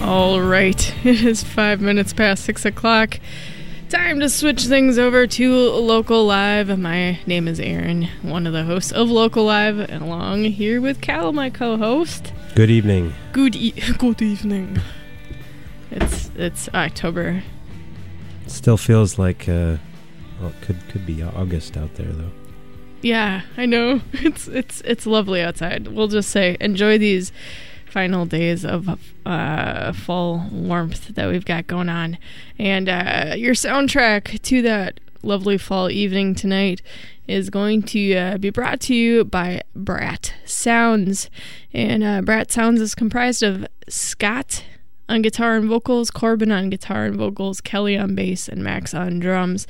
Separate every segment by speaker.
Speaker 1: All right, it is five minutes past six o'clock. Time to switch things over to Local Live. My name is Aaron, one of the hosts of Local Live, and along here with Cal, my co-host.
Speaker 2: Good evening.
Speaker 1: Good e- good evening. It's it's October.
Speaker 2: Still feels like uh, well, it could could be August out there though.
Speaker 1: Yeah, I know. It's it's it's lovely outside. We'll just say enjoy these final days of uh, fall warmth that we've got going on. And uh, your soundtrack to that lovely fall evening tonight is going to uh, be brought to you by Brat Sounds. And uh, Brat Sounds is comprised of Scott on guitar and vocals, Corbin on guitar and vocals, Kelly on bass, and Max on drums.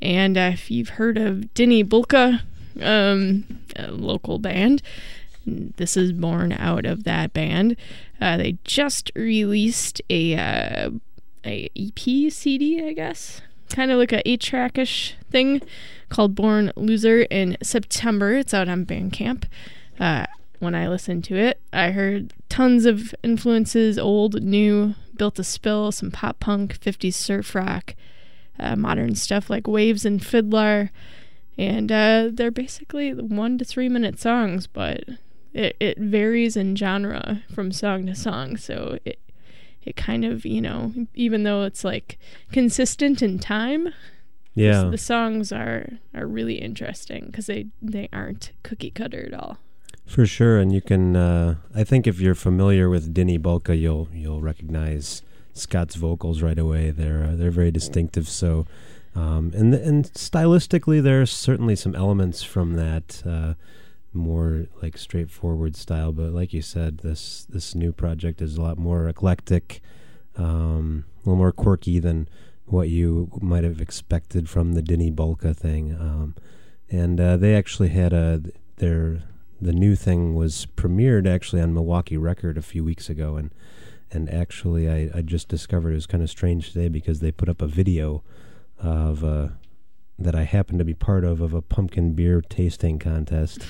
Speaker 1: And uh, if you've heard of Denny Bulka, um, local band, this is born out of that band. Uh, they just released a uh, a EP CD, I guess, kind of like a eight trackish thing called Born Loser in September. It's out on Bandcamp. Uh, when I listened to it, I heard tons of influences, old, new, Built to Spill, some pop punk, 50s surf rock, uh, modern stuff like Wavves and FIDLAR. And uh, they're basically one to three minute songs, but it, it varies in genre from song to song. So it it kind of you know even though it's like consistent in time,
Speaker 2: yeah,
Speaker 1: the songs are are really interesting because they they aren't cookie cutter at all.
Speaker 2: For sure, and you can. Uh, I think if you're familiar with Denny Bulka, you'll you'll recognize Scott's vocals right away. They're uh, they're very distinctive. So, um, and and stylistically, there's certainly some elements from that. Uh, more like straightforward style. But like you said, this this new project is a lot more eclectic, um, a little more quirky than what you might have expected from the Denny Bulka thing. Um, and uh, they actually had a their the new thing was premiered actually on Milwaukee Record a few weeks ago, and and actually I, I just discovered it was kind of strange today because they put up a video of uh, that I happened to be part of of a pumpkin beer tasting contest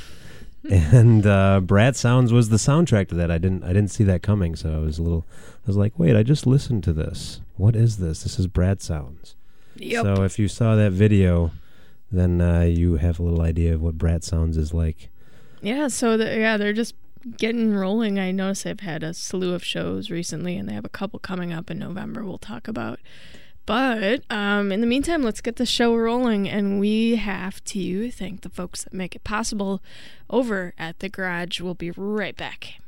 Speaker 2: and uh, Brat Sounds was the soundtrack to that. I didn't I didn't see that coming, so I was a little I was like, wait, I just listened to this. What is this? This is Brat Sounds.
Speaker 1: Yep.
Speaker 2: So if you saw that video, then uh, you have a little idea of what Brat Sounds is like.
Speaker 1: Yeah. So the, yeah, they're just getting rolling. I notice they've had a slew of shows recently, and they have a couple coming up in November. We'll talk about. But um, in the meantime, let's get the show rolling. And we have to thank the folks that make it possible over at the garage. We'll be right back.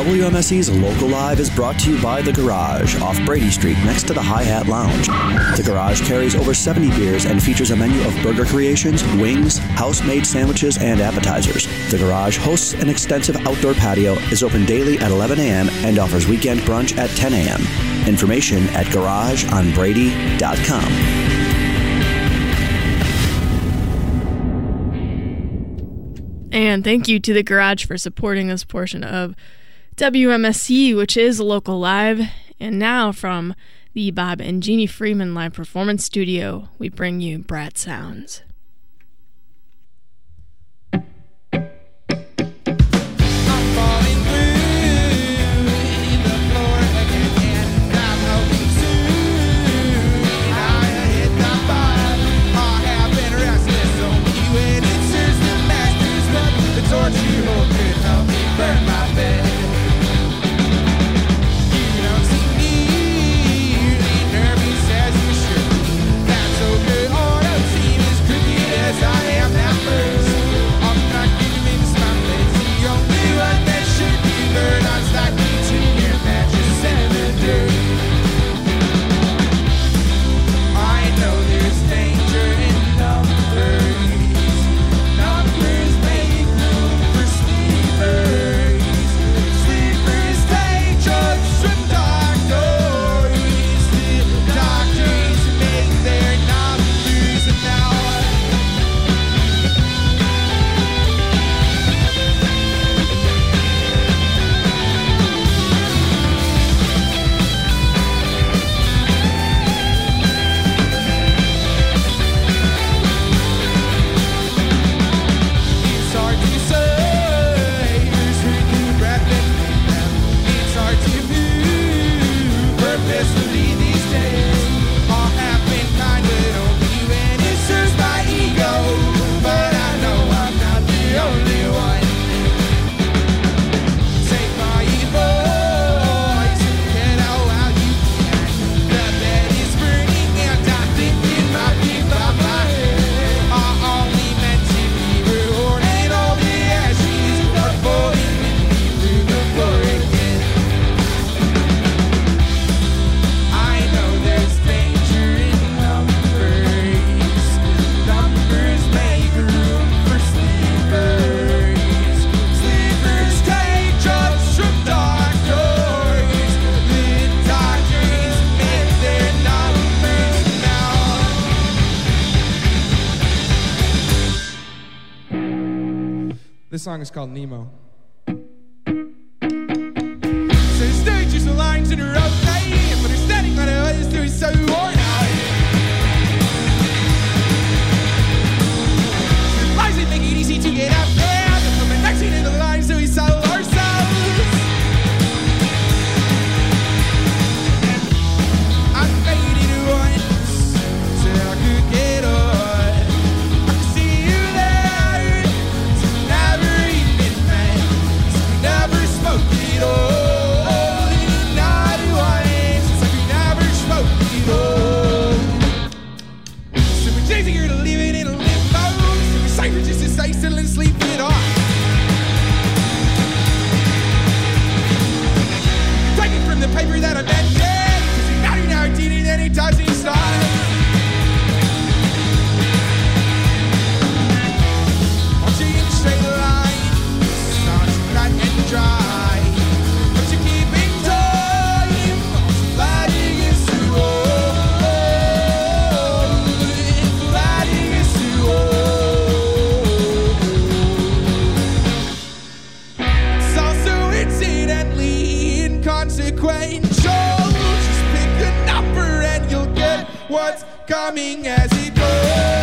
Speaker 3: WMSE's Local Live is brought to you by The Garage off Brady Street next to the Hi Hat Lounge. The Garage carries over 70 beers and features a menu of burger creations, wings, house made sandwiches, and appetizers. The Garage hosts an extensive outdoor patio, is open daily at 11 a.m., and offers weekend brunch at 10 a.m. Information at garageonbrady.com.
Speaker 1: And thank you to the garage for supporting this portion of WMSE, which is local live. And now from the Bob and Jeannie Freeman Live Performance Studio, we bring you Brat Sounds.
Speaker 4: This song is called Nemo. getting. Just pick a number and you'll get what's coming as it goes.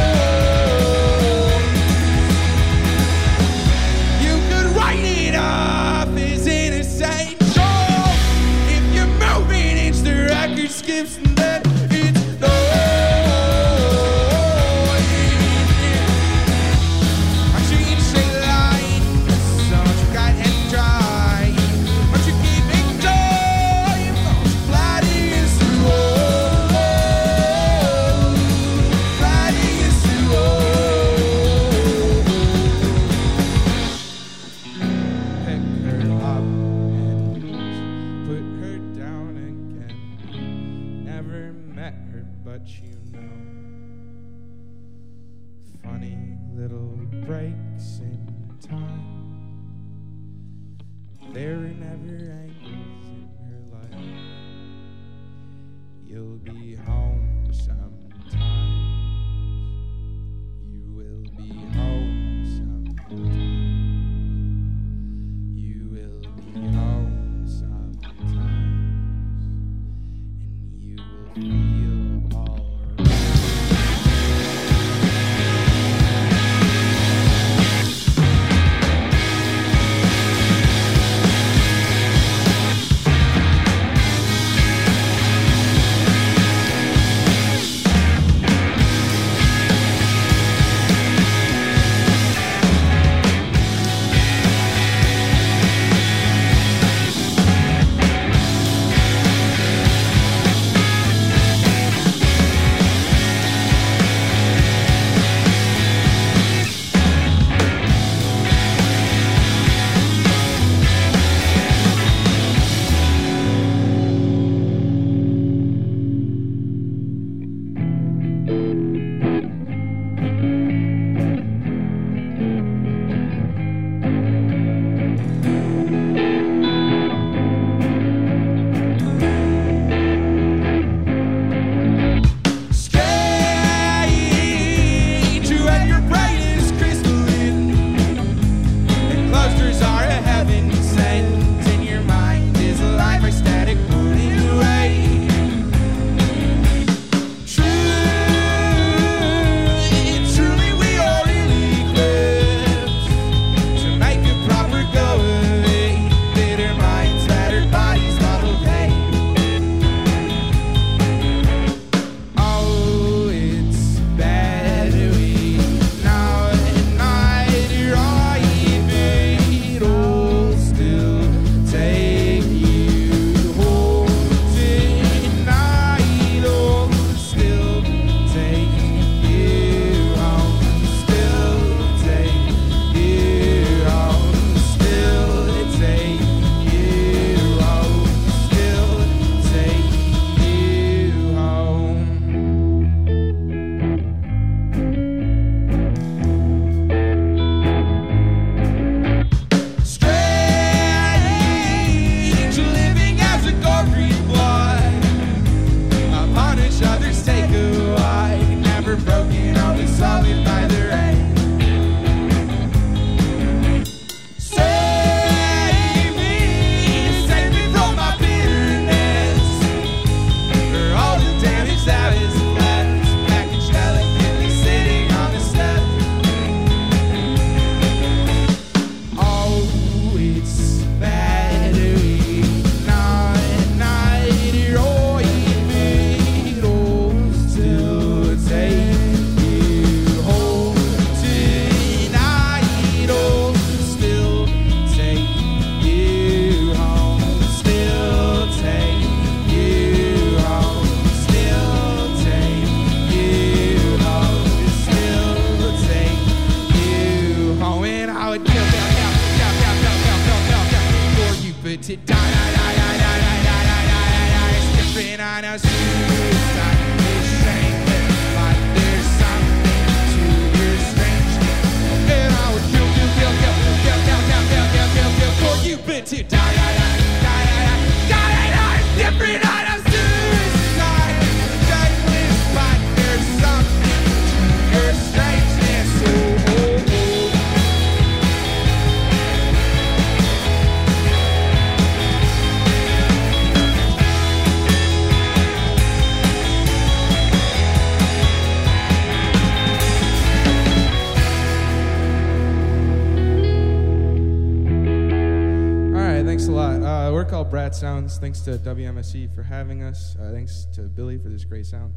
Speaker 4: thanks to WMSE for having us. Uh, thanks to Billy for this great sound.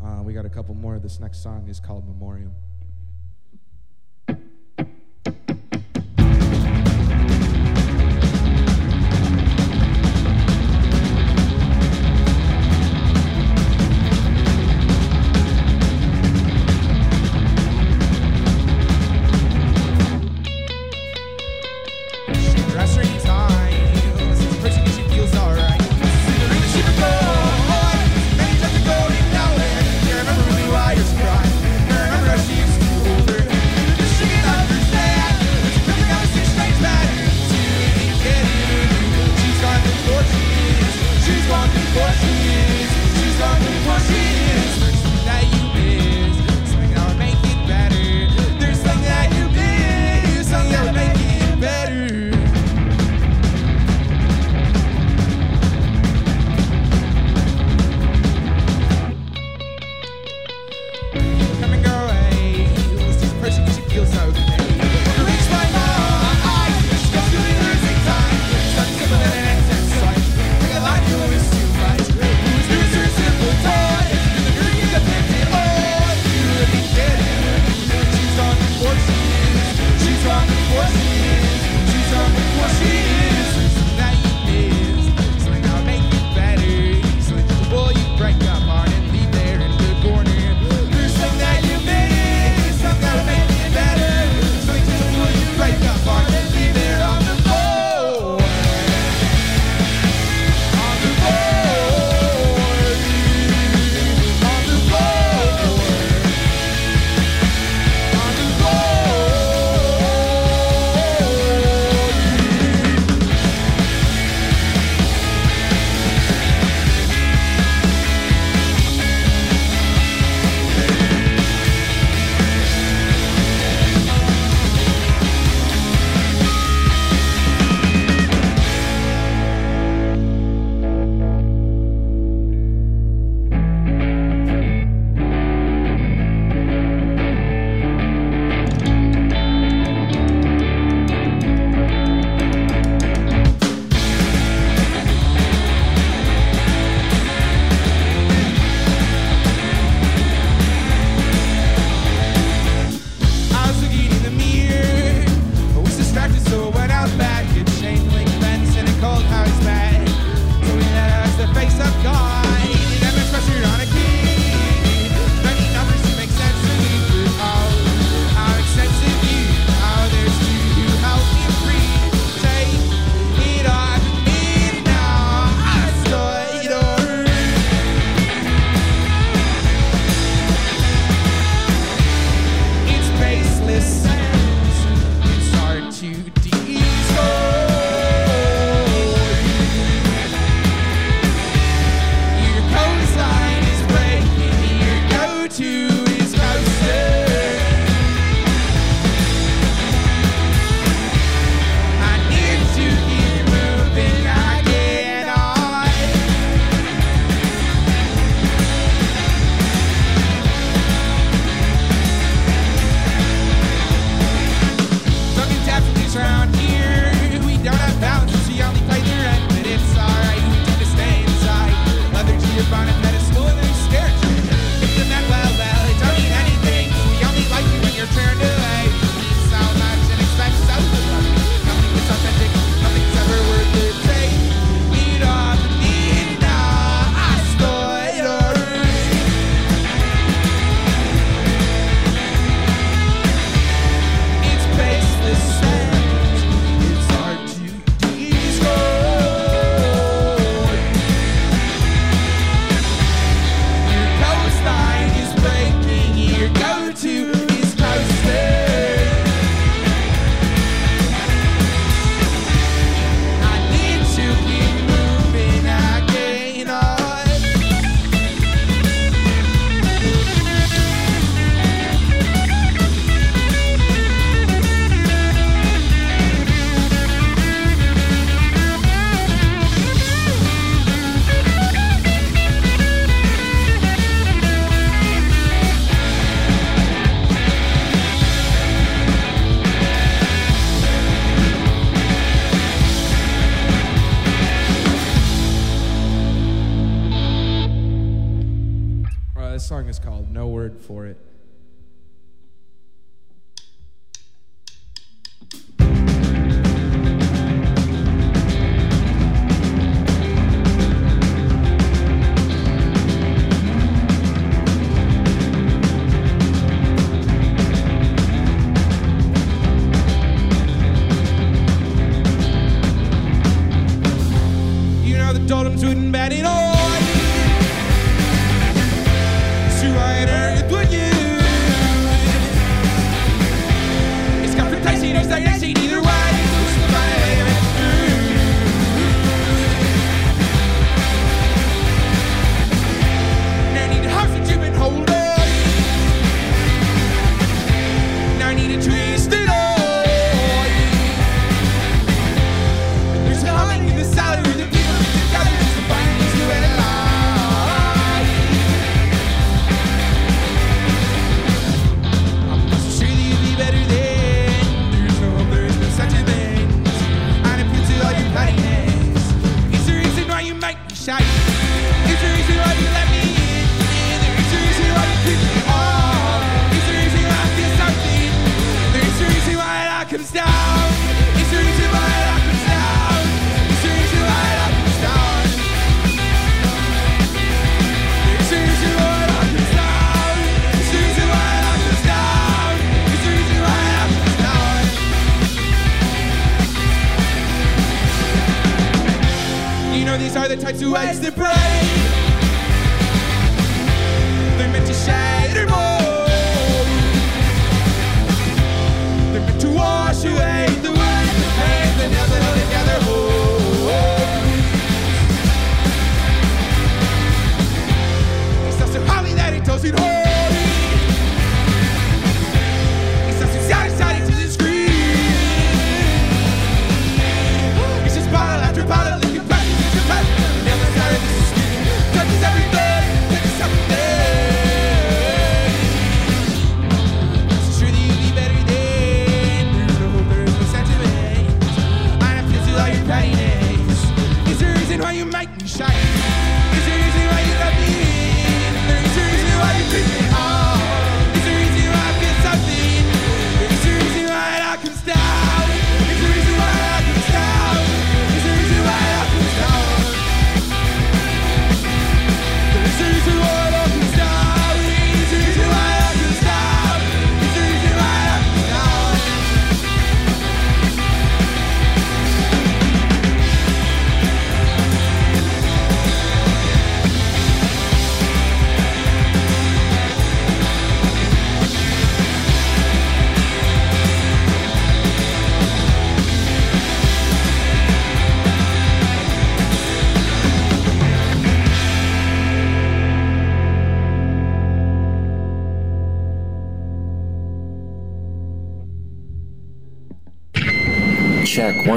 Speaker 4: Uh, we got a couple more. This next song is called Memoriam.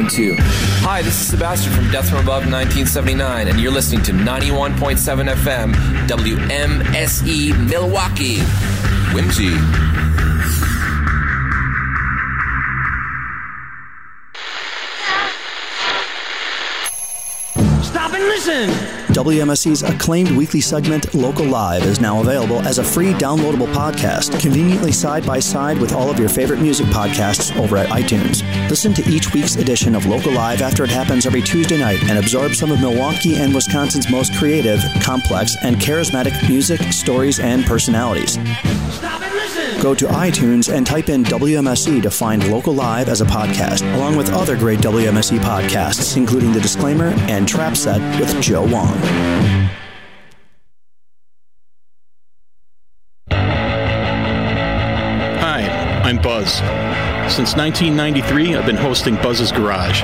Speaker 5: Check, two. Hi, this is Sebastian from Death from Above 1979, and you're listening to 91.7 FM, WMSE Milwaukee. Whimsy.
Speaker 6: Stop and listen.
Speaker 3: WMSE's acclaimed weekly segment, Local Live, is now available as a free downloadable podcast, conveniently side by side with all of your favorite music podcasts over at iTunes. Listen to each week's edition of Local Live after it happens every Tuesday night and absorb some of Milwaukee and Wisconsin's most creative, complex, and charismatic music, stories, and personalities. Go to iTunes and type in WMSE to find Local Live as a podcast, along with other great WMSE podcasts, including The Disclaimer and Trap Set with Joe Wong.
Speaker 7: Hi, I'm Buzz. Since 1993, I've been hosting Buzz's Garage.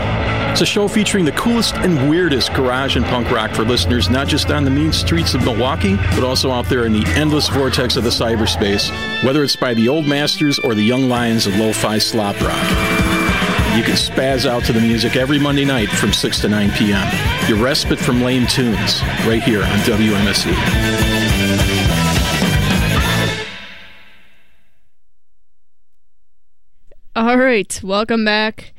Speaker 7: It's a show featuring the coolest and weirdest garage and punk rock for listeners not just on the mean streets of Milwaukee, but also out there in the endless vortex of the cyberspace, whether it's by the old masters or the young lions of lo-fi slop rock. You can spaz out to the music every Monday night from 6 to 9 p.m. Your respite from lame tunes, right here on WMSE.
Speaker 1: All right, welcome back.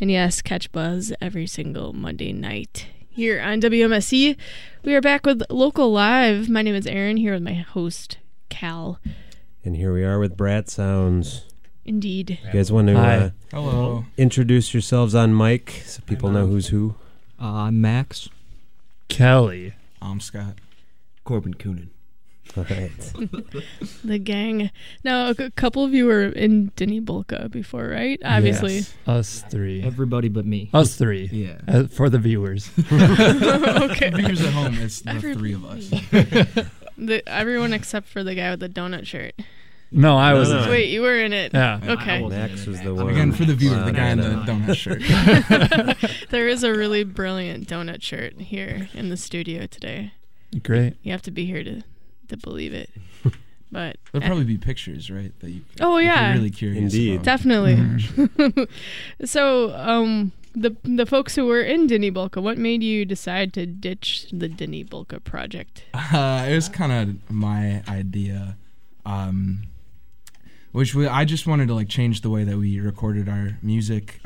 Speaker 1: And yes, catch Buzz every single Monday night here on WMSE. We are back with Local Live. My name is Aaron, here with my host, Cal.
Speaker 2: And here we are with Brat Sounds.
Speaker 1: Indeed.
Speaker 2: You guys want to
Speaker 8: Hi.
Speaker 2: uh,
Speaker 9: Hello.
Speaker 2: introduce yourselves on mic so people know who's who?
Speaker 10: Uh, Max.
Speaker 8: Kelly.
Speaker 9: I'm Scott.
Speaker 10: Corbin Coonan.
Speaker 2: All right.
Speaker 1: The gang. Now, a c- couple of you were in Denny Bulka before, right? Obviously.
Speaker 9: Yes.
Speaker 8: Us three.
Speaker 10: Everybody but me.
Speaker 8: Us three.
Speaker 9: Yeah.
Speaker 8: Uh, for the viewers.
Speaker 1: okay.
Speaker 9: Viewers at home, it's the
Speaker 1: Every-
Speaker 9: three of us.
Speaker 1: The, everyone except for the guy with the donut shirt.
Speaker 8: No, I
Speaker 2: No,
Speaker 8: was.
Speaker 2: no.
Speaker 1: Wait, you were in it.
Speaker 8: Yeah.
Speaker 1: Okay.
Speaker 2: Max was the one.
Speaker 9: Again, for the viewer, the guy in the
Speaker 2: no, no.
Speaker 9: donut shirt.
Speaker 1: There is a really brilliant donut shirt here in the studio today.
Speaker 8: Great.
Speaker 1: You have to be here to to believe it. But
Speaker 9: There'll probably be pictures, right? That you.
Speaker 1: Oh,
Speaker 9: if you're
Speaker 1: yeah.
Speaker 9: really curious.
Speaker 2: Indeed.
Speaker 9: about.
Speaker 1: definitely. so, um, the the folks who were in Denny Bulka, what made you decide to ditch the Denny Bulka project?
Speaker 9: Uh, it was kind of my idea, um, which we, I just wanted to like change the way that we recorded our music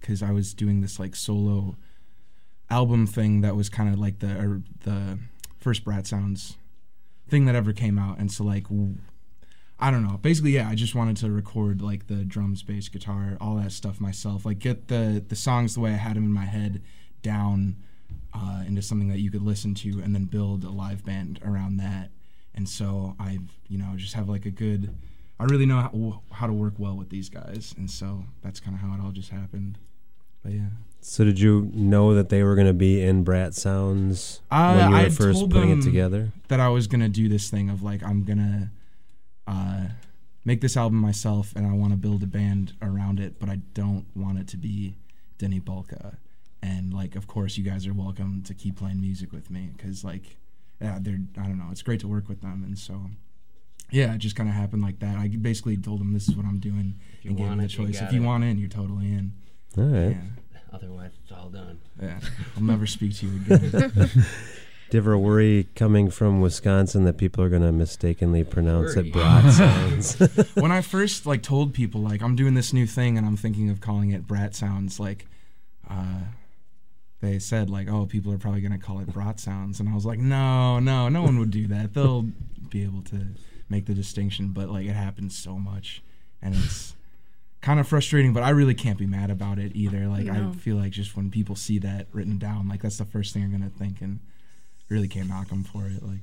Speaker 9: because I was doing this like solo album thing that was kind of like the or the first Brat Sounds thing that ever came out, and so like I don't know. Basically, yeah, I just wanted to record like the drums, bass, guitar, all that stuff myself. Like get the the songs the way I had them in my head down uh, into something that you could listen to, and then build a live band around that. And so I've you know, just have like a good. I really know how, how to work well with these guys, and so that's kind of how it all just happened. But yeah.
Speaker 2: So did you know that they were going to be in Brat Sounds
Speaker 9: Uh,
Speaker 2: when you
Speaker 9: I
Speaker 2: were
Speaker 9: had
Speaker 2: first putting it together?
Speaker 9: that I was gonna do this thing of like I'm gonna uh, make this album myself and I want to build a band around it, but I don't want it to be Denny Bulka. And like, of course, you guys are welcome to keep playing music with me because like, yeah, they're I don't know, it's great to work with them, and so yeah, it just kind of happened like that. I basically told them this is what I'm doing
Speaker 11: you
Speaker 9: and gave them the
Speaker 11: it, you
Speaker 9: choice. If you
Speaker 11: it.
Speaker 9: want in, you're totally in.
Speaker 2: All right.
Speaker 9: Yeah,
Speaker 11: Otherwise, it's all done.
Speaker 9: yeah. I'll never speak to you again.
Speaker 2: Do you ever worry coming from Wisconsin that people are going to mistakenly pronounce
Speaker 11: Worry.
Speaker 2: it Brat Sounds?
Speaker 9: when I first like told people like I'm doing this new thing and I'm thinking of calling it Brat Sounds, like uh, they said like, oh, people are probably gonna call it Brat Sounds, and I was like, no, no, no one would do that. They'll be able to make the distinction, but like it happens so much, and it's kind of frustrating. But I really can't be mad about it either. Like
Speaker 1: No.
Speaker 9: I feel like just when people see that written down, like that's the first thing they're gonna think, and really can't knock them for it. Like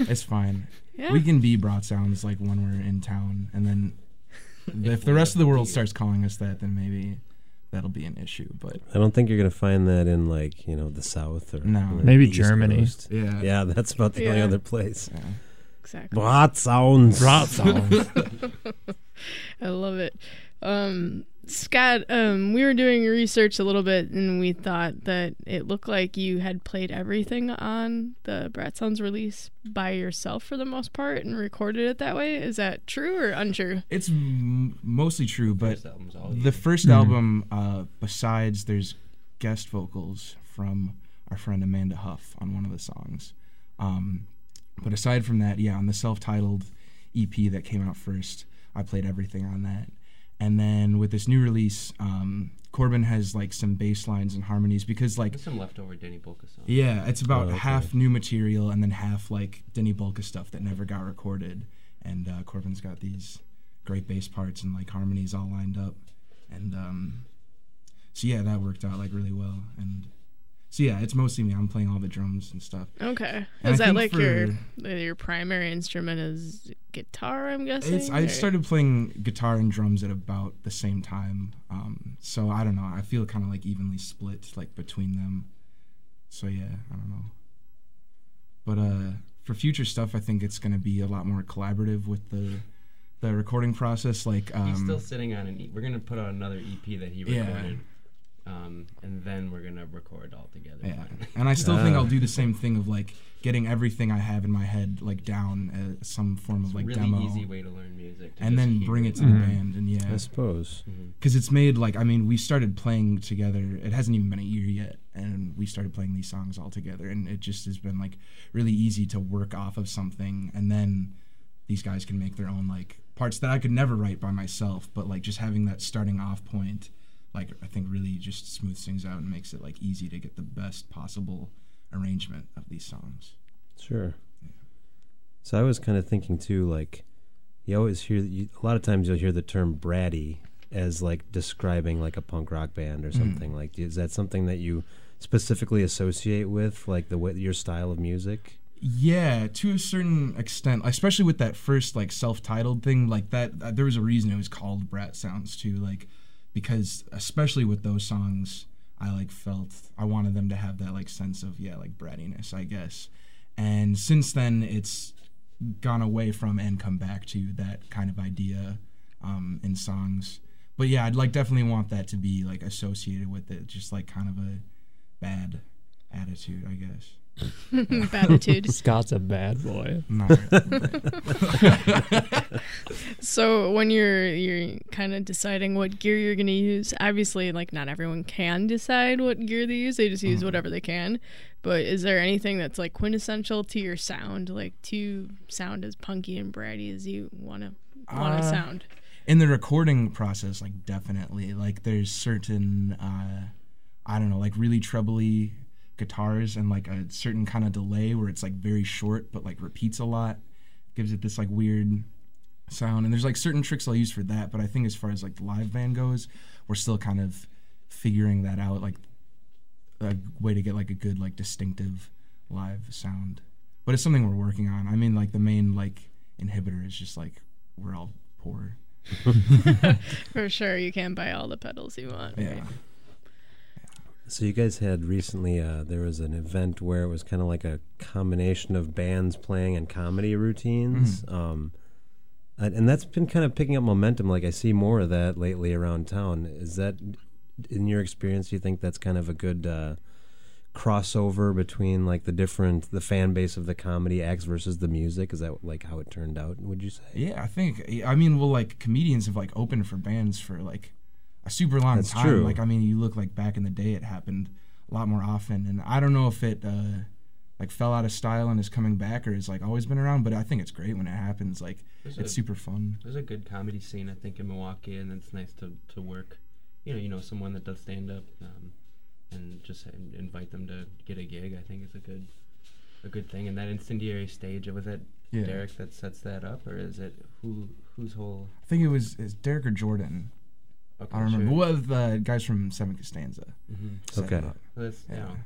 Speaker 9: it's fine.
Speaker 1: Yeah.
Speaker 9: We can be Brat Sounds like when we're in town, and then if the rest of the world starts calling us that, then maybe that'll be an issue. But
Speaker 2: I don't think you're going to find that in like, you know, the South or
Speaker 9: No.
Speaker 8: Maybe
Speaker 2: East
Speaker 8: Germany.
Speaker 2: Coast.
Speaker 9: yeah,
Speaker 2: Yeah, that's about the only other place.
Speaker 9: yeah.
Speaker 1: Exactly.
Speaker 2: Brat Sounds.
Speaker 8: Brat Sounds.
Speaker 1: I love it. Um, Scott, um, we were doing research a little bit, and we thought that it looked like you had played everything on the Brat Sounds release by yourself for the most part and recorded it that way. Is that true or untrue?
Speaker 9: It's m- mostly true, but
Speaker 11: First album's all
Speaker 9: the first album, uh, besides there's guest vocals from our friend Amanda Huff on one of the songs. Um, but aside from that, yeah, on the self-titled EP that came out first, I played everything on that. And then with this new release, um, Corbin has like some bass lines and harmonies because like
Speaker 11: There's some leftover Denny Bulka songs.
Speaker 9: yeah, it's about
Speaker 2: Oh, okay.
Speaker 9: half new material and then half like Denny Bulka stuff that never got recorded. And uh, Corbin's got these great bass parts and like harmonies all lined up. And um, so yeah, that worked out like really well. And so yeah, it's mostly me. I'm playing all the drums and stuff.
Speaker 1: Okay.
Speaker 9: And
Speaker 1: Is
Speaker 9: I
Speaker 1: that like your
Speaker 9: for-
Speaker 1: your primary instrument is guitar? I'm guessing.
Speaker 9: It's I started playing guitar and drums at about the same time. Um, so I don't know. I feel kind of like evenly split like between them. So yeah, I don't know. But uh, for future stuff, I think it's going to be a lot more collaborative with the the recording process. Like um,
Speaker 11: He's still sitting on an. E- we're gonna put out another EP that he
Speaker 9: Yeah.
Speaker 11: Recorded, um, and then we're gonna record all together.
Speaker 9: Yeah,
Speaker 11: finally.
Speaker 9: and I still think
Speaker 2: Ah.
Speaker 9: I'll do the same thing of like getting everything I have in my head like down as some form of like
Speaker 11: a really
Speaker 9: demo,
Speaker 11: easy way to learn music. to
Speaker 9: and then bring
Speaker 11: it.
Speaker 9: it to the band. And yeah,
Speaker 2: I suppose.
Speaker 9: because it's made like I mean we started playing together. It hasn't even been a year yet, and we started playing these songs all together, and it just has been like really easy to work off of something, and then these guys can make their own like parts that I could never write by myself. But like just having that starting off point, like I think really just smooths things out and makes it like easy to get the best possible arrangement of these songs.
Speaker 2: Sure. So I was kind of thinking too, like you always hear you, a lot of times you'll hear the term bratty as like describing like a punk rock band or
Speaker 9: Mm.
Speaker 2: something. Like, is that something that you specifically associate with, like the way your style of music?
Speaker 9: Yeah, to a certain extent, especially with that first like self-titled thing, like that. Uh, there was a reason it was called Brat Sounds too, like because especially with those songs, I like felt I wanted them to have that like sense of yeah, like brattiness, I guess. And since then, it's gone away from and come back to that kind of idea um, in songs. But yeah, I'd like definitely want that to be like associated with it, just like kind of a bad attitude, I guess.
Speaker 1: Batitude.
Speaker 8: Scott's a bad boy.
Speaker 9: Not.
Speaker 1: So when you're you're kind of deciding what gear you're gonna use, obviously like not everyone can decide what gear they use. They just use whatever they can. But is there anything that's like quintessential to your sound, like to sound as punky and bratty as you wanna wanna
Speaker 9: Uh,
Speaker 1: sound?
Speaker 9: in the recording process like definitely like there's certain uh i don't know like really trebly guitars and like a certain kind of delay where it's like very short but like repeats a lot gives it this like weird sound and there's like certain tricks i'll use for that but i think as far as like the live band goes we're still kind of figuring that out like a way to get like a good like distinctive live sound but it's something we're working on i mean like the main like inhibitor is just like we're all poor
Speaker 1: For sure, you can't buy all the pedals you want.
Speaker 9: Yeah.
Speaker 1: right?
Speaker 2: So you guys had recently uh, there was an event where it was kind of like a combination of bands playing and comedy routines, um, and, and that's been kind of picking up momentum. Like I see more of that lately around town. Is that, in your experience, do you think that's kind of a good uh, crossover between like the different the fan base of the comedy acts versus the music? Is that like how it turned out? Would you say?
Speaker 9: Yeah, I think. I mean, well, like comedians have like opened for bands for like a super long
Speaker 2: That's
Speaker 9: time.
Speaker 2: true.
Speaker 9: Like, I mean, you look like back in the day, it happened a lot more often, and I don't know if it uh, like fell out of style and is coming back or is like always been around. But I think it's great when it happens. Like,
Speaker 11: There's
Speaker 9: it's
Speaker 11: a-
Speaker 9: super fun.
Speaker 11: There's a good comedy scene, I think, in Milwaukee, and it's nice to, to work. You know, you know, someone that does stand up, um, and just invite them to get a gig. I think is a good, a good thing. And that incendiary stage, was it
Speaker 9: Yeah.
Speaker 11: Derek that sets that up, or is it who whose whole?
Speaker 9: I think it was is Derek or Jordan.
Speaker 11: Okay,
Speaker 9: I don't remember.
Speaker 11: sure.
Speaker 9: Well, the guys from Seven Costanza.
Speaker 11: Mhm.
Speaker 2: Okay.
Speaker 9: up.
Speaker 11: That's you
Speaker 9: Yeah.
Speaker 11: know,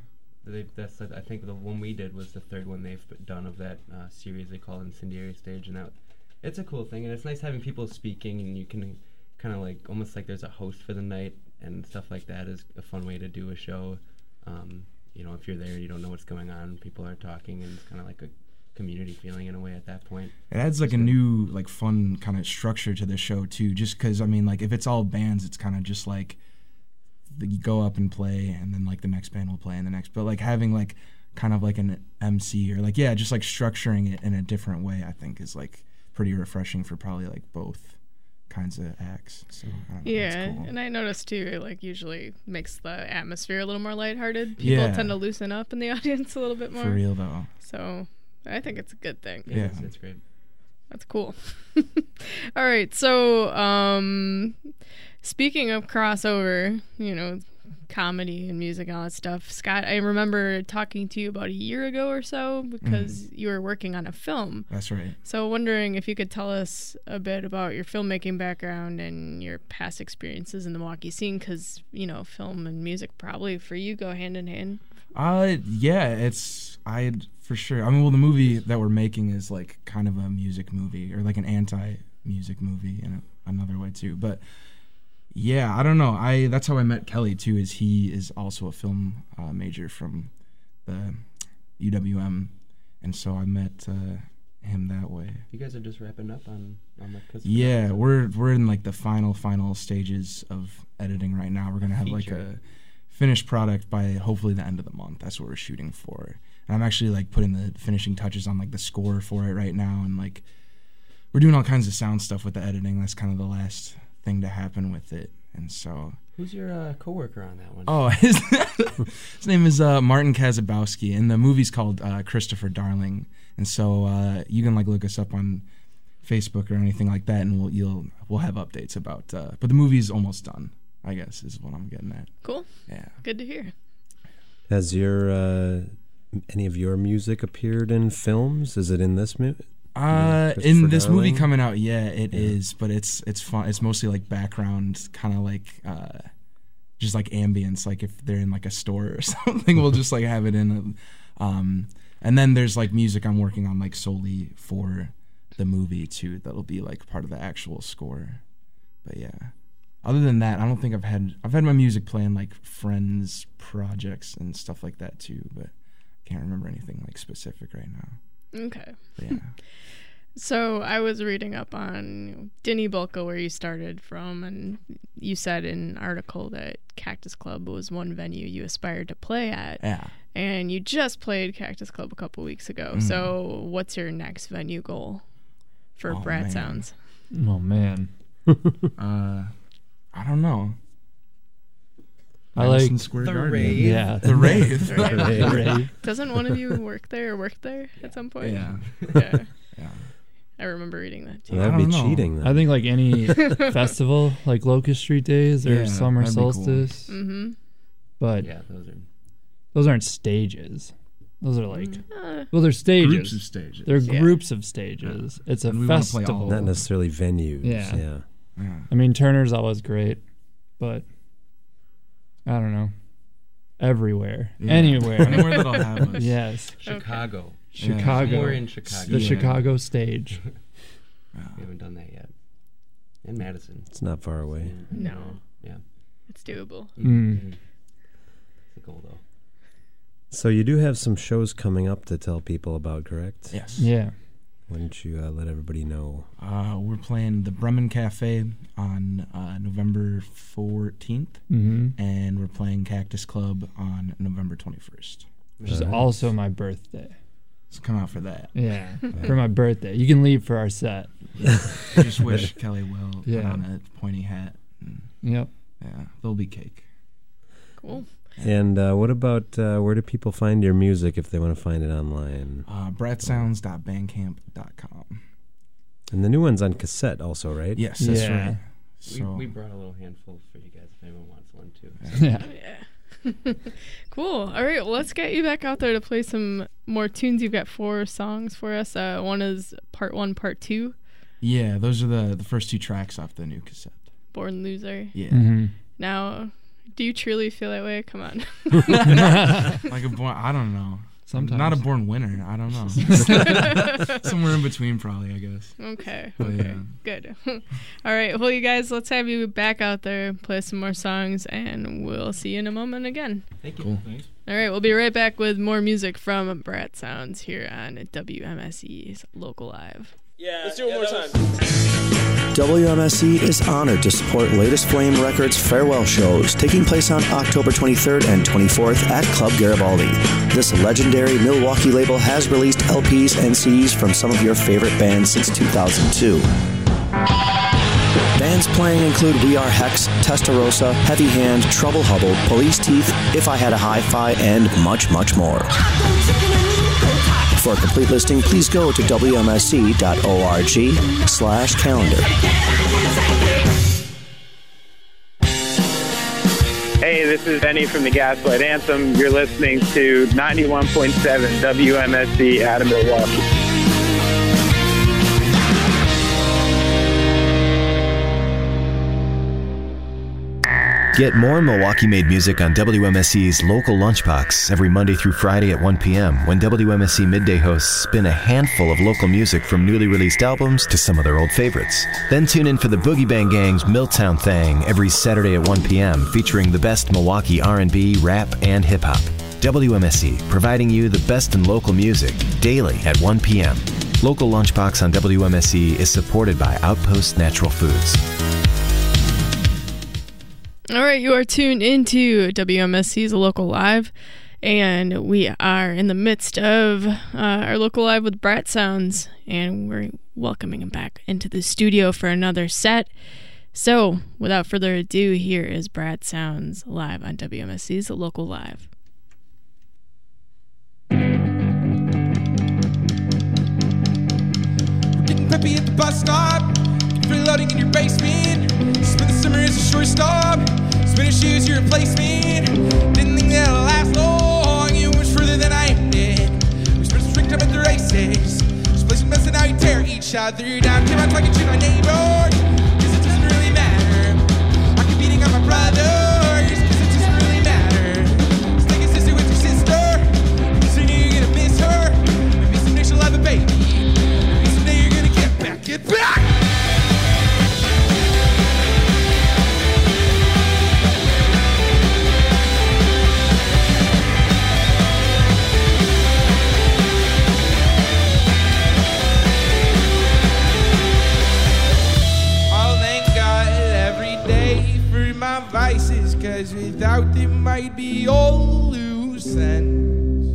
Speaker 11: they, that's I think the one we did was the third one they've done of that uh, series they call Incendiary Stage, and that it's a cool thing, and it's nice having people speaking, and you can kind of like almost like there's a host for the night and stuff like that is a fun way to do a show. Um, you know, if you're there, you don't know what's going on, people are talking, and it's kind of like a community feeling in a way at that point.
Speaker 9: It adds like a new, like fun kind of structure to the show too. Just because I mean, like if it's all bands, it's kind of just like you go up and play, and then like the next band will play, and the next. But like having like kind of like an MC or like yeah, just like structuring it in a different way, I think is like pretty refreshing for probably like both kinds of acts. So I don't know,
Speaker 1: Yeah,
Speaker 9: cool.
Speaker 1: and I noticed too, it like usually makes the atmosphere a little more lighthearted. People
Speaker 9: Yeah.
Speaker 1: tend to loosen up in the audience a little bit more.
Speaker 9: for real though.
Speaker 1: So I think it's a good thing.
Speaker 9: Yeah.
Speaker 11: It's, it's great.
Speaker 1: That's cool. All right. So, um, speaking of crossover, you know, comedy and music and all that stuff, Scott, I remember talking to you about a year ago or so because you were working on a film.
Speaker 9: That's right.
Speaker 1: So, wondering if you could tell us a bit about your filmmaking background and your past experiences in the Milwaukee scene, because you know, film and music probably for you go hand in hand.
Speaker 9: Uh, yeah, it's I for sure. I mean, well, the movie that we're making is like kind of a music movie or like an anti-music movie in a, another way too. But yeah, I don't know. I that's how I met Kelly too. Is he is also a film uh, major from the UWM, and so I met uh, him that way.
Speaker 11: You guys are just wrapping up on on the
Speaker 9: Yeah, we're we're in like the final final stages of editing right now. We're gonna have like a finished product by hopefully the end of the month. That's what we're shooting for. And I'm actually like putting the finishing touches on like the score for it right now, and like we're doing all kinds of sound stuff with the editing. That's kind of the last thing to happen with it. And so,
Speaker 11: Who's your uh, coworker on that one?
Speaker 9: oh, his, his name is uh, Martin Kazabowski, and the movie's called uh, Christopher Darling. And so uh, you can like look us up on Facebook or anything like that, and we'll you'll we'll have updates about. Uh, but the movie's almost done. I guess is what I'm getting at.
Speaker 1: Cool.
Speaker 9: Yeah.
Speaker 1: Good to hear.
Speaker 2: Has your uh, any of your music appeared in films? Is it in this movie?
Speaker 9: Uh, in this movie coming out, yeah, it is, but it's it's fun. It's mostly like background, kind of like uh, just like ambience. Like if they're in like a store or something, we'll just like have it in. A, um, and then there's like music I'm working on like solely for the movie too. That'll be like part of the actual score. But yeah, other than that, I don't think I've had I've had my music playing like friends projects and stuff like that too. But I can't remember anything like specific right now.
Speaker 1: Okay.
Speaker 9: But yeah.
Speaker 1: So I was reading up on Denny Bulka where you started from, and you said in an article that Cactus Club was one venue you aspired to play at.
Speaker 9: Yeah.
Speaker 1: And you just played Cactus Club a couple weeks ago.
Speaker 9: Mhm.
Speaker 1: So what's your next venue goal for
Speaker 9: Oh,
Speaker 1: Brat
Speaker 9: man.
Speaker 1: Sounds?
Speaker 8: Oh man.
Speaker 9: uh, I don't know.
Speaker 8: I
Speaker 9: Madison
Speaker 8: like
Speaker 9: Square
Speaker 11: The
Speaker 9: Garden.
Speaker 11: Rave.
Speaker 8: Yeah,
Speaker 9: The Rave.
Speaker 1: The Rave.
Speaker 8: The Rave.
Speaker 1: Doesn't one of you work there or work there at some point?
Speaker 9: Yeah.
Speaker 1: Yeah.
Speaker 9: Yeah.
Speaker 1: I remember reading that too.
Speaker 2: Well, that'd be
Speaker 9: know.
Speaker 2: cheating. Then.
Speaker 8: I think like any festival, like Locust Street Days or
Speaker 9: Yeah,
Speaker 8: Summer
Speaker 9: that'd cool.
Speaker 8: Solstice,
Speaker 1: Mm-hmm.
Speaker 8: but
Speaker 11: Yeah, those are.
Speaker 8: those aren't stages. Those are like
Speaker 1: Uh,
Speaker 8: well, they're stages.
Speaker 9: Groups of stages.
Speaker 8: They're
Speaker 1: Yeah.
Speaker 8: groups of stages. It's a
Speaker 9: And we wanna play all
Speaker 8: festival.
Speaker 2: not necessarily venues.
Speaker 8: Yeah.
Speaker 2: yeah.
Speaker 9: Yeah.
Speaker 8: I mean, Turner's always great, but I don't know. Everywhere,
Speaker 9: Yeah.
Speaker 8: anywhere,
Speaker 9: Anywhere that'll have us.
Speaker 8: Yes,
Speaker 11: Chicago.
Speaker 9: Yeah.
Speaker 8: Chicago.
Speaker 11: More in Chicago.
Speaker 8: the
Speaker 9: Yeah.
Speaker 8: Chicago stage.
Speaker 11: We haven't done that yet. In Madison.
Speaker 2: It's not far away.
Speaker 1: no,
Speaker 11: Yeah.
Speaker 1: it's doable.
Speaker 8: Mm.
Speaker 11: Mhm. It's a goal though.
Speaker 2: So you do have some shows coming up to tell people about, correct?
Speaker 9: Yes.
Speaker 8: Yeah,
Speaker 2: Why don't you uh, let everybody know?
Speaker 9: Uh, we're playing the Bremen Cafe on uh, November 14th,
Speaker 8: hmm
Speaker 9: and we're playing Cactus Club on November 21st.
Speaker 8: which is also my birthday.
Speaker 9: So come out for that.
Speaker 8: Yeah, for my birthday. You can leave for our set.
Speaker 9: I just wish Kelly well put
Speaker 8: Yeah.
Speaker 9: on a pointy hat. And,
Speaker 8: Yep.
Speaker 9: yeah, there'll be cake.
Speaker 1: Cool.
Speaker 2: And uh, what about uh, where do people find your music if they want to find it online?
Speaker 9: Uh, bratsounds.bandcamp.com.
Speaker 2: And the new one's on cassette, also, right?
Speaker 9: Yes, that's
Speaker 8: Yeah.
Speaker 9: right.
Speaker 11: We,
Speaker 9: So
Speaker 11: we brought a little handful for you guys if anyone wants one too.
Speaker 8: Yeah.
Speaker 1: Yeah. cool. All right, well, let's get you back out there to play some more tunes. You've got four songs for us. Uh, one is part one, part two,
Speaker 9: yeah, those are the the first two tracks off the new cassette.
Speaker 1: Born Loser.
Speaker 9: Yeah,
Speaker 8: hmm
Speaker 1: Now, do you truly feel that way? Come on.
Speaker 9: like a born. I don't know.
Speaker 8: Sometimes.
Speaker 9: Not a born winner. I don't know. Somewhere in between, probably. I guess.
Speaker 1: okay.
Speaker 9: But
Speaker 1: Okay.
Speaker 9: yeah.
Speaker 1: Good. All right. Well, you guys, let's have you back out there, play some more songs, and we'll see you in a moment again.
Speaker 11: Thank you.
Speaker 9: Cool.
Speaker 1: All right. We'll be right back with more music from Brat Sounds here on WMSE's Local Live.
Speaker 6: Yeah, let's do it one more time.
Speaker 3: WMSE is honored to support Latest Flame Records farewell shows taking place on October 23rd and 24th at Club Garibaldi. This legendary Milwaukee label has released LPs and CDs from some of your favorite bands since 2002. Bands playing include We Are Hex, Testarossa, Heavy Hand, Trouble Hubble, Police Teeth, If I Had a Hi-Fi, and much, much more. For a complete listing, please go to wmse.org slash calendar.
Speaker 12: Hey, this is Benny from the Gaslight Anthem. You're listening to 91.7 WMSE out of Milwaukee.
Speaker 13: Get more Milwaukee made music on WMSE's local lunchbox every Monday through Friday at 1 p.m. when WMSE midday hosts spin a handful of local music from newly released albums to some of their old favorites. Then tune in for the Boogie Bang Gang's Milltown Thang every Saturday at 1 p.m. featuring the best Milwaukee R&B, rap, and hip hop. WMSE, providing you the best in local music daily at 1 p.m. Local Lunchbox on WMSE is supported by Outpost Natural Foods.
Speaker 1: All right, you are tuned into WMSE's Local Live, and we are in the midst of uh, our Local Live with Brat Sounds, and we're welcoming him back into the studio for another set. So, without further ado, here is Brat Sounds live on WMSE's Local Live.
Speaker 4: Getting peppy at the bus stop. Free loading in your basement. Summer as a shortstop. Spinning shoes, your replacement. Didn't think that'll last long. You went further than I did. We spent strict time at the races. Just some mess and now you tear each other down. Keep on talking to my neighbor, cause it doesn't really matter. I keep beating on my brothers, cause it doesn't really matter. Stick sister with your sister, maybe you're gonna miss her. Maybe someday she'll baby. Maybe someday you're gonna get back, get back. Without them might be all loose ends.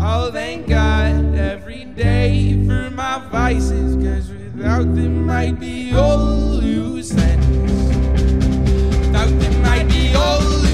Speaker 4: I'll thank God every day for my vices, cause without them might be all loose ends. Without them might be all loose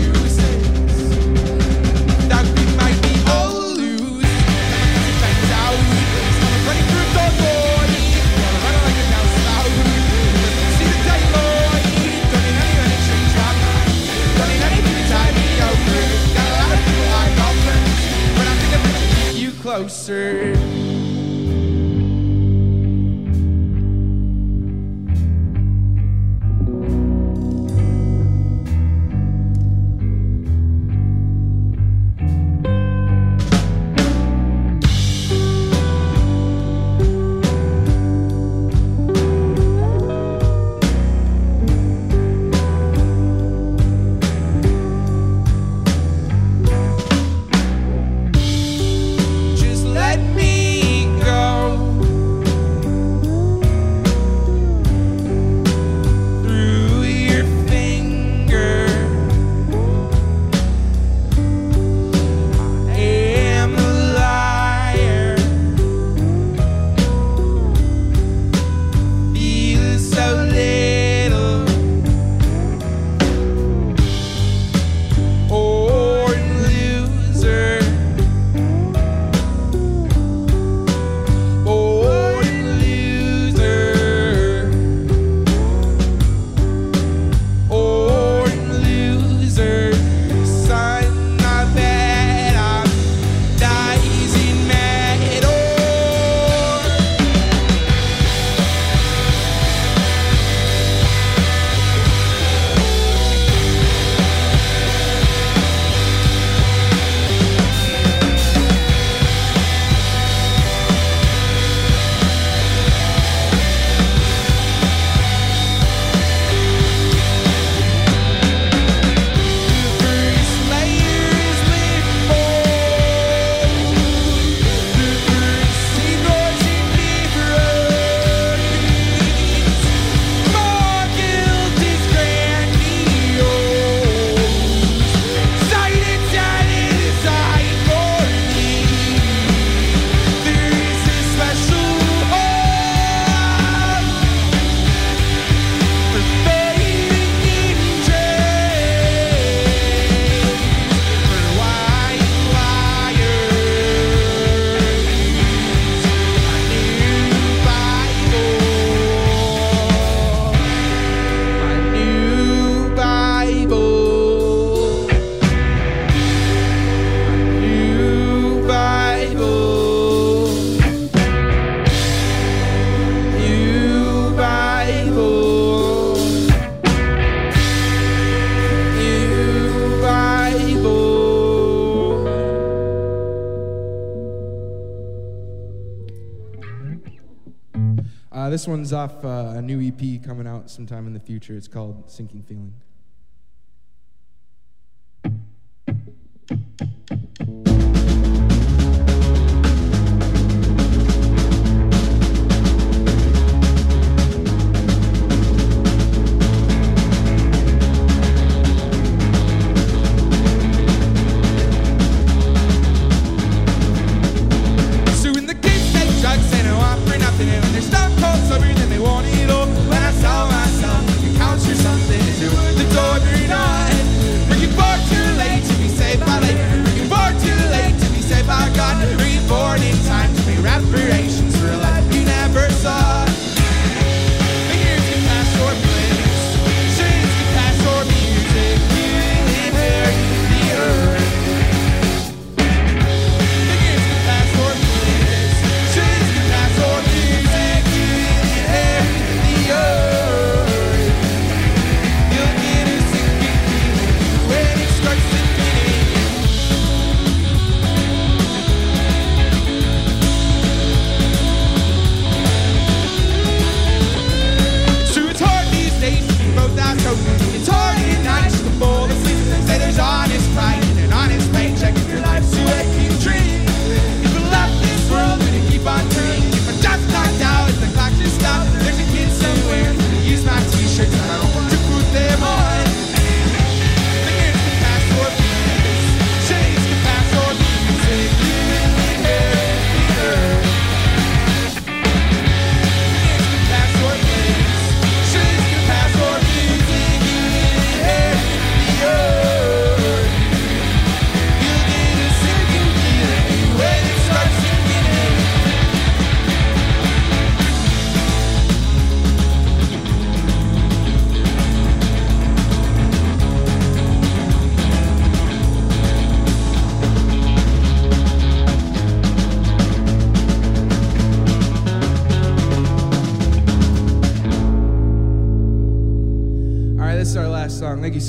Speaker 4: one's off uh, a new EP coming out sometime in the future. It's called Sinking Feeling.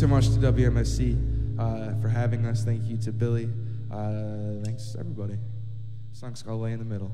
Speaker 4: so much to WMSE uh, for having us. Thank you to Billy. Uh, thanks, everybody. Song's called Lay in the Middle.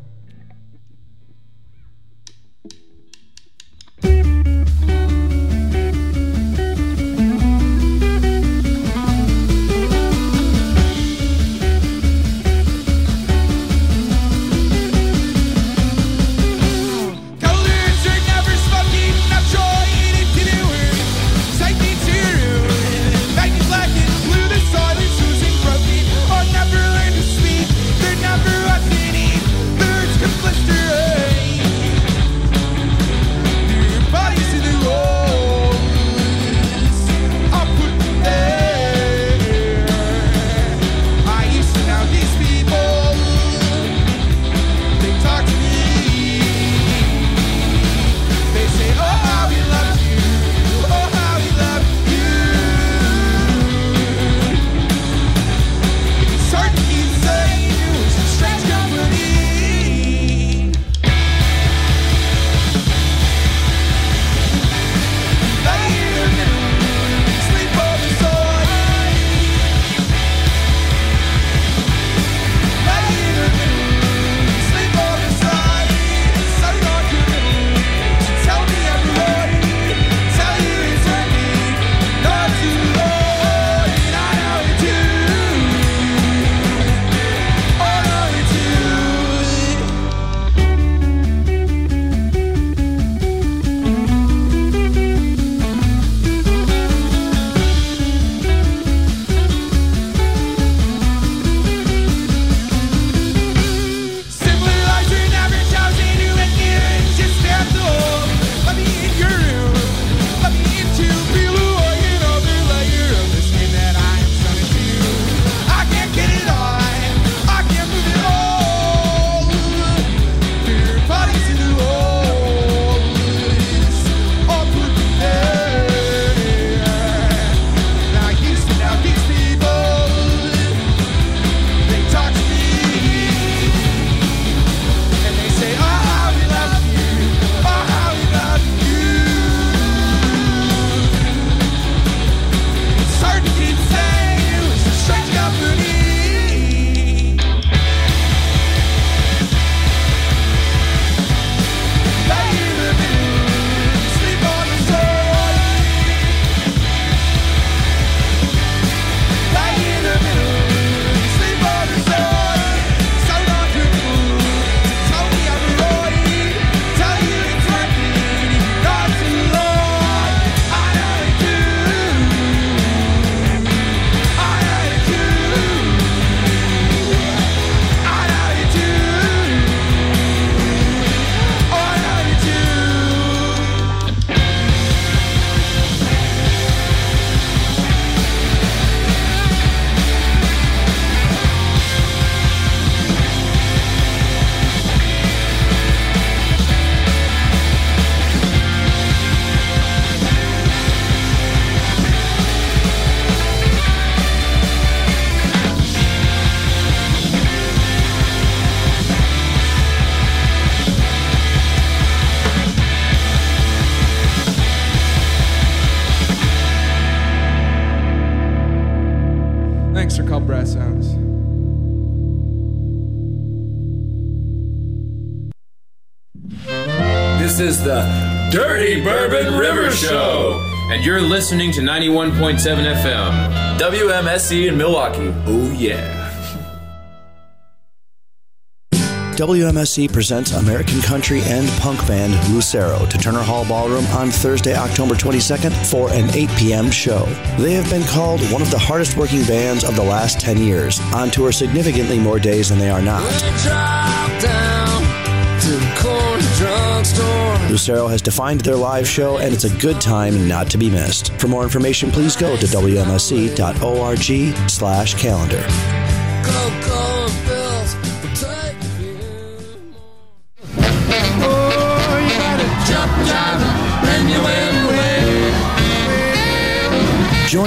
Speaker 5: This is the Dirty Bourbon River Show, and you're listening to 91.7 FM, WMSE in Milwaukee. Oh, yeah.
Speaker 3: WMSE presents American country and punk band Lucero to Turner Hall Ballroom on Thursday, October 22nd for an 8 p.m. show. They have been called one of the hardest working bands of the last 10 years, on tour significantly more days than they are not. Lucero has defined their live show, and it's a good time not to be missed. For more information, please go to wmse.org slash calendar.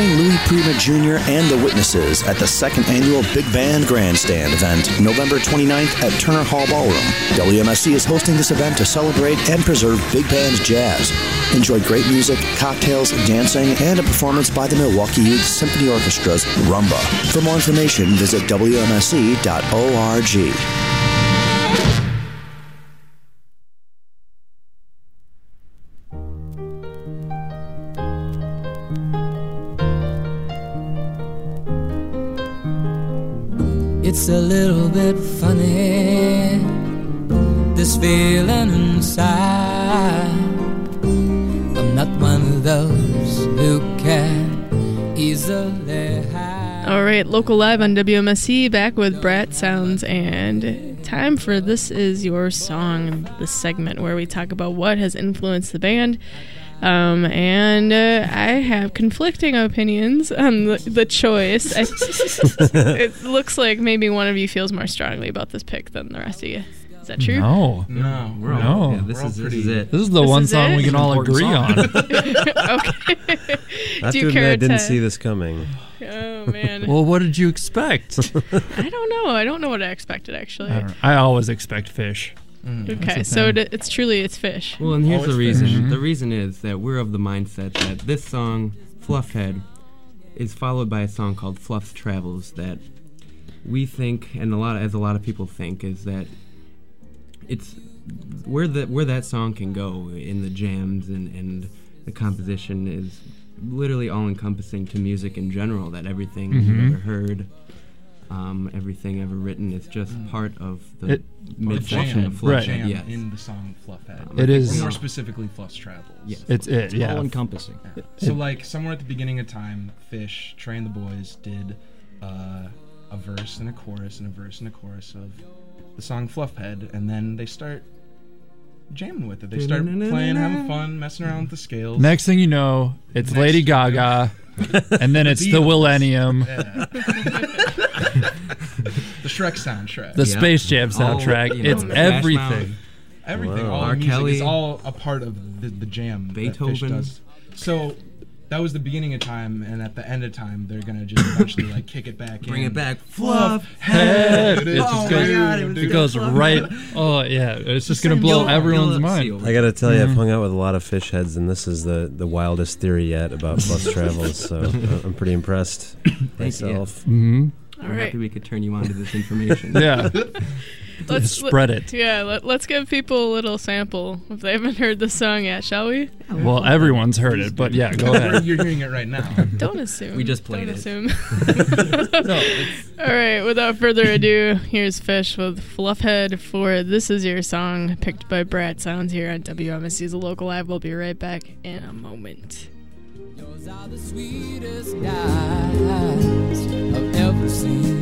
Speaker 3: Join Louis Prima Jr. and the Witnesses at the second annual Big Band Grandstand event, November 29th at Turner Hall Ballroom. WMSE is hosting this event to celebrate and preserve big band jazz. Enjoy great music, cocktails, dancing, and a performance by the Milwaukee Youth Symphony Orchestra's Rumba. For more information, visit WMSE.org.
Speaker 14: It's a little bit funny, this feeling inside. I'm not one of those who can easily hide.
Speaker 1: All right, local live on WMSE, back with Brat Sounds, and time for This Is Your Song, the segment where we talk about what has influenced the band. Um, and uh, I have conflicting opinions on the, the choice. I, it looks like maybe one of you feels more strongly about this pick than the rest of you. Is that true?
Speaker 8: No.
Speaker 9: No,
Speaker 11: we're all-
Speaker 8: no.
Speaker 11: yeah, this is- this is it.
Speaker 8: This is the
Speaker 1: This
Speaker 8: one
Speaker 1: is
Speaker 8: song
Speaker 1: it?
Speaker 8: we can all agree on.
Speaker 1: okay.
Speaker 2: I have
Speaker 1: Do
Speaker 2: to
Speaker 1: you
Speaker 2: admit,
Speaker 1: care
Speaker 2: I didn't see this coming.
Speaker 1: Oh man.
Speaker 8: well, what did you expect?
Speaker 1: I don't know. I don't know what I expected actually.
Speaker 8: I. I always expect Phish.
Speaker 1: Okay, so it, it's truly it's Phish.
Speaker 11: Well, and here's
Speaker 9: Oh,
Speaker 11: the
Speaker 9: it's
Speaker 11: reason.
Speaker 8: Phish.
Speaker 11: The reason is that we're of the mindset that this song, Fluffhead, is followed by a song called Fluff's Travels that we think, and a lot as a lot of people think, is that it's where the where that song can go in the jams and and the composition is literally all encompassing to music in general. That everything
Speaker 8: Mhm.
Speaker 11: you've ever heard. Um, everything ever written is just
Speaker 9: Mm.
Speaker 11: part of the
Speaker 8: It-
Speaker 11: midsection of
Speaker 8: Right.
Speaker 11: Fluffhead.
Speaker 9: jam
Speaker 11: Yes.
Speaker 9: in the song Fluffhead.
Speaker 8: It
Speaker 9: Or
Speaker 8: is-
Speaker 9: more specifically Fluff's Travels.
Speaker 11: Yes.
Speaker 8: It's it, yeah.
Speaker 10: All encompassing.
Speaker 9: Yeah. So like somewhere at the beginning of time, Fish, Trey and the Boys did uh, a verse and a chorus and a verse and a chorus of the song Fluffhead, and then they start jamming with it. They start playing, having fun, messing around with the scales.
Speaker 8: Next thing you know, it's
Speaker 9: Next-
Speaker 8: Lady Gaga, and then it's the Millennium,
Speaker 9: Yeah. the Shrek soundtrack.
Speaker 8: the Space Jam soundtrack.
Speaker 11: you know,
Speaker 8: it's
Speaker 11: Smash
Speaker 8: everything.
Speaker 11: Mouth.
Speaker 9: Everything,
Speaker 2: Wow.
Speaker 9: all
Speaker 11: R.
Speaker 9: the music is all a part of the, the jam. that Fish
Speaker 11: Beethoven.
Speaker 9: does. So that was the beginning of time, and at the end of time, they're gonna just eventually like kick it back.
Speaker 11: Bring
Speaker 9: in.
Speaker 11: it back.
Speaker 9: Fluff
Speaker 8: Head.
Speaker 9: head.
Speaker 8: It just
Speaker 11: Oh my
Speaker 8: goes,
Speaker 11: God, it was
Speaker 8: it goes
Speaker 11: Fluff
Speaker 8: right. Oh yeah, it's just gonna blow
Speaker 11: Bill-
Speaker 8: everyone's
Speaker 11: Bill
Speaker 8: mind.
Speaker 2: I gotta tell you, I've hung out with a lot of Phish heads, and this is the, the wildest theory yet about bus Travels. So I'm pretty impressed
Speaker 11: Thank you.
Speaker 2: myself.
Speaker 8: hmm
Speaker 1: All
Speaker 11: We're
Speaker 1: right.
Speaker 11: happy we could turn you on to this information.
Speaker 8: Yeah.
Speaker 1: Let's
Speaker 8: Spread it.
Speaker 1: Yeah, let, let's give people a little sample if they haven't heard the song yet, shall we?
Speaker 8: Well, everyone's heard it, but yeah, go ahead.
Speaker 9: You're hearing it right now.
Speaker 1: Don't assume.
Speaker 11: We just played it.
Speaker 1: Don't
Speaker 11: it.
Speaker 1: assume.
Speaker 8: No,
Speaker 1: All right, without further ado, here's Phish with Fluffhead for This Is Your Song, picked by Brat Sounds here on WMSE's Local Live. We'll be right back in a moment.
Speaker 14: Those are the sweetest eyes I've ever seen.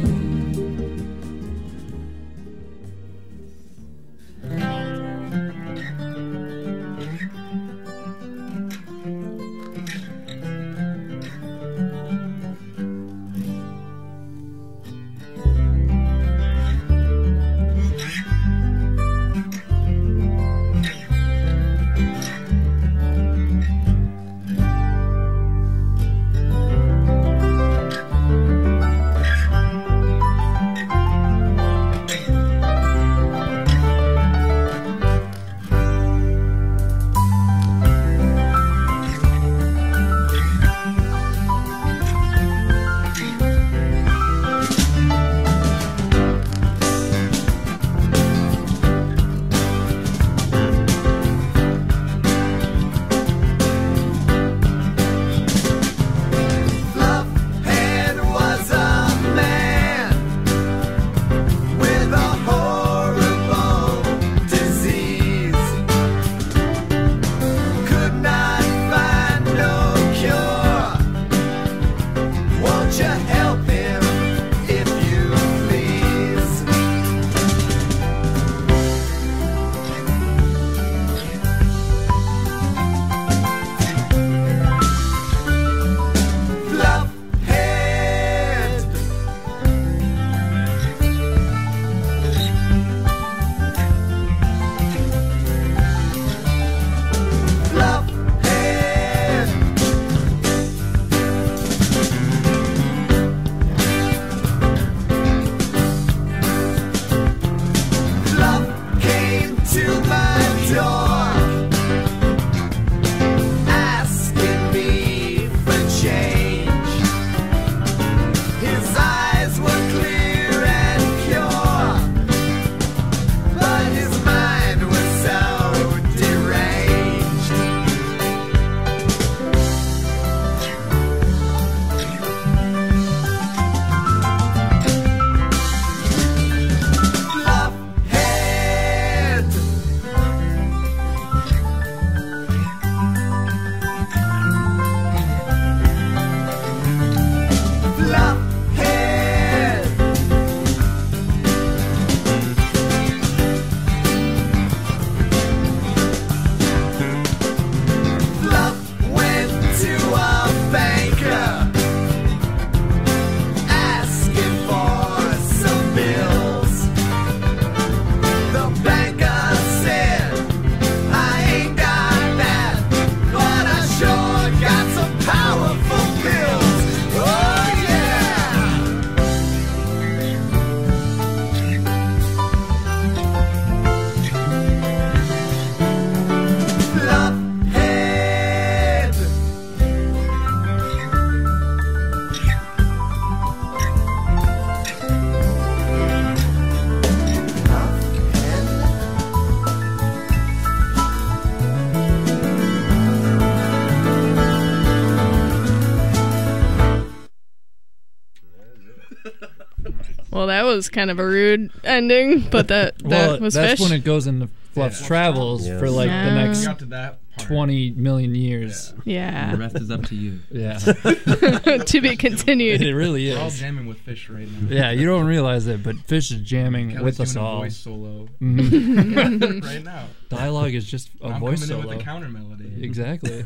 Speaker 1: Was kind of a rude ending, but that that
Speaker 8: well,
Speaker 1: was
Speaker 8: that's
Speaker 1: Phish.
Speaker 8: when it goes into Fluff's travels
Speaker 2: Yeah.
Speaker 8: for like
Speaker 1: Yeah.
Speaker 8: the next
Speaker 9: Got to that part.
Speaker 8: 20 million years.
Speaker 1: yeah.
Speaker 11: The rest is up to you.
Speaker 8: Yeah.
Speaker 1: to be continued.
Speaker 8: it
Speaker 1: continued.
Speaker 8: really
Speaker 9: We're all
Speaker 8: is.
Speaker 9: jamming with Phish right now.
Speaker 8: Yeah, you don't realize it, but Fish is jamming
Speaker 9: Kelly's
Speaker 8: with us
Speaker 9: doing a
Speaker 8: all.
Speaker 9: voice solo
Speaker 8: Mhm.
Speaker 9: right now.
Speaker 8: Dialogue is just a
Speaker 9: I'm
Speaker 8: voice
Speaker 9: coming in
Speaker 8: solo.
Speaker 9: with a counter melody.
Speaker 8: Exactly.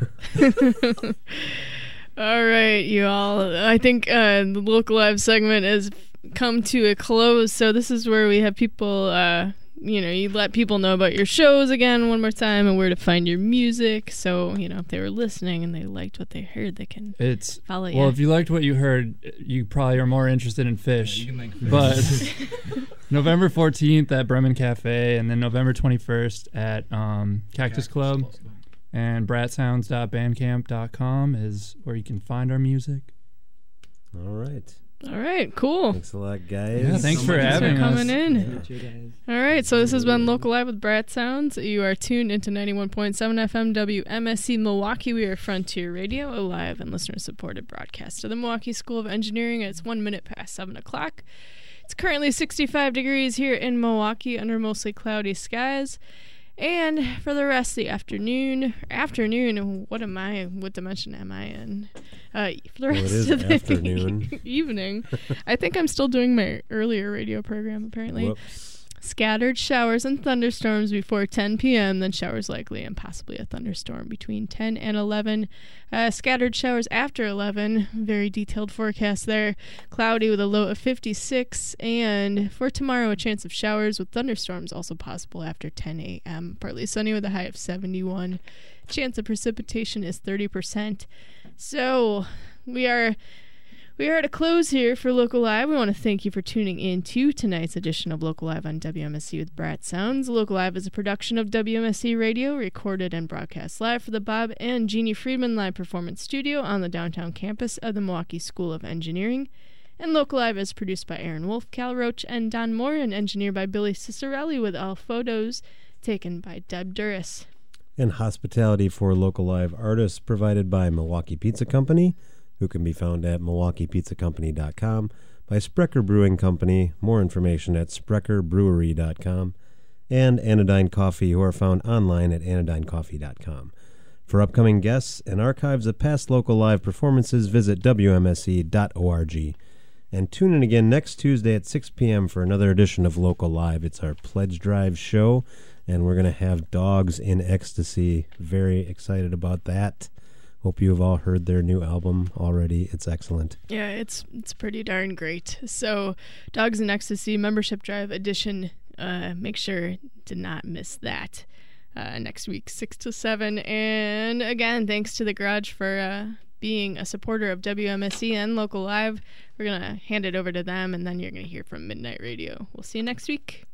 Speaker 1: All right, you all. I think uh, the local live segment has come to a close. So this is where we have people. Uh, you know, you let people know about your shows again one more time and where to find your music. So you know, if they were listening and they liked what they heard, they can
Speaker 8: It's
Speaker 1: follow you.
Speaker 8: well, if you liked what you heard, you probably are more interested in Phish.
Speaker 9: you can like Phish.
Speaker 8: but November 14th at Bremen Cafe, and then November 21st at um, Cactus Club, and bratsounds.bandcamp.com is where you can find our music.
Speaker 2: All right.
Speaker 1: All right, cool.
Speaker 2: Thanks a lot, guys.
Speaker 8: Yeah, thanks for
Speaker 1: Thanks
Speaker 8: having
Speaker 1: for
Speaker 8: us.
Speaker 1: coming in. All right, so this has been Local Live with Brat Sounds. You are tuned into 91.7 FM WMSE Milwaukee. We are Frontier Radio, a live and listener supported broadcast of the Milwaukee School of Engineering. It's one minute past 7 o'clock. It's currently 65 degrees here in Milwaukee under mostly cloudy skies. And for the rest of the afternoon, afternoon, what am I, what dimension am I in? Uh, for the
Speaker 2: Well,
Speaker 1: rest of the
Speaker 2: afternoon.
Speaker 1: evening, I think I'm still doing my earlier radio program apparently.
Speaker 2: Whoops.
Speaker 1: Scattered showers and thunderstorms before 10 p.m., then showers likely and possibly a thunderstorm between 10 and 11. Uh, scattered showers after 11. Very detailed forecast there. Cloudy with a low of 56. And for tomorrow, a chance of showers with thunderstorms also possible after 10 a.m. Partly sunny with a high of 71. Chance of precipitation is 30%. So we are we are at a close here for Local Live. We want to thank you for tuning in to tonight's edition of Local Live on WMSE with Brat Sounds. Local Live is a production of WMSE Radio, recorded and broadcast live for the Bob and Jeannie Friedman Live Performance Studio on the downtown campus of the Milwaukee School of Engineering. And Local Live is produced by Aaron Wolf, Cal Roach, and Don Moore, and engineered by Billy Cicerelli with all photos taken by Deb Duras.
Speaker 2: And hospitality for local live artists provided by Milwaukee Pizza Company, who can be found at milwaukeepizzacompany.com, by Sprecher Brewing Company, more information at sprecherbrewery.com, and Anodyne Coffee, who are found online at anodynecoffee.com. For upcoming guests and archives of past local live performances, visit WMSE.org. And tune in again next Tuesday at 6 p.m. for another edition of Local Live. It's our Pledge Drive show, and we're going to have Dogs in Ecstasy. Very excited about that. Hope you have all heard their new album already. It's excellent.
Speaker 1: Yeah, it's it's pretty darn great. So, Dogs in Ecstasy membership drive edition. Uh, make sure to not miss that uh, next week, six to seven. And again, thanks to the Garage for uh, being a supporter of WMSE and Local Live. We're gonna hand it over to them, and then you're gonna hear from Midnight Radio. We'll see you next week.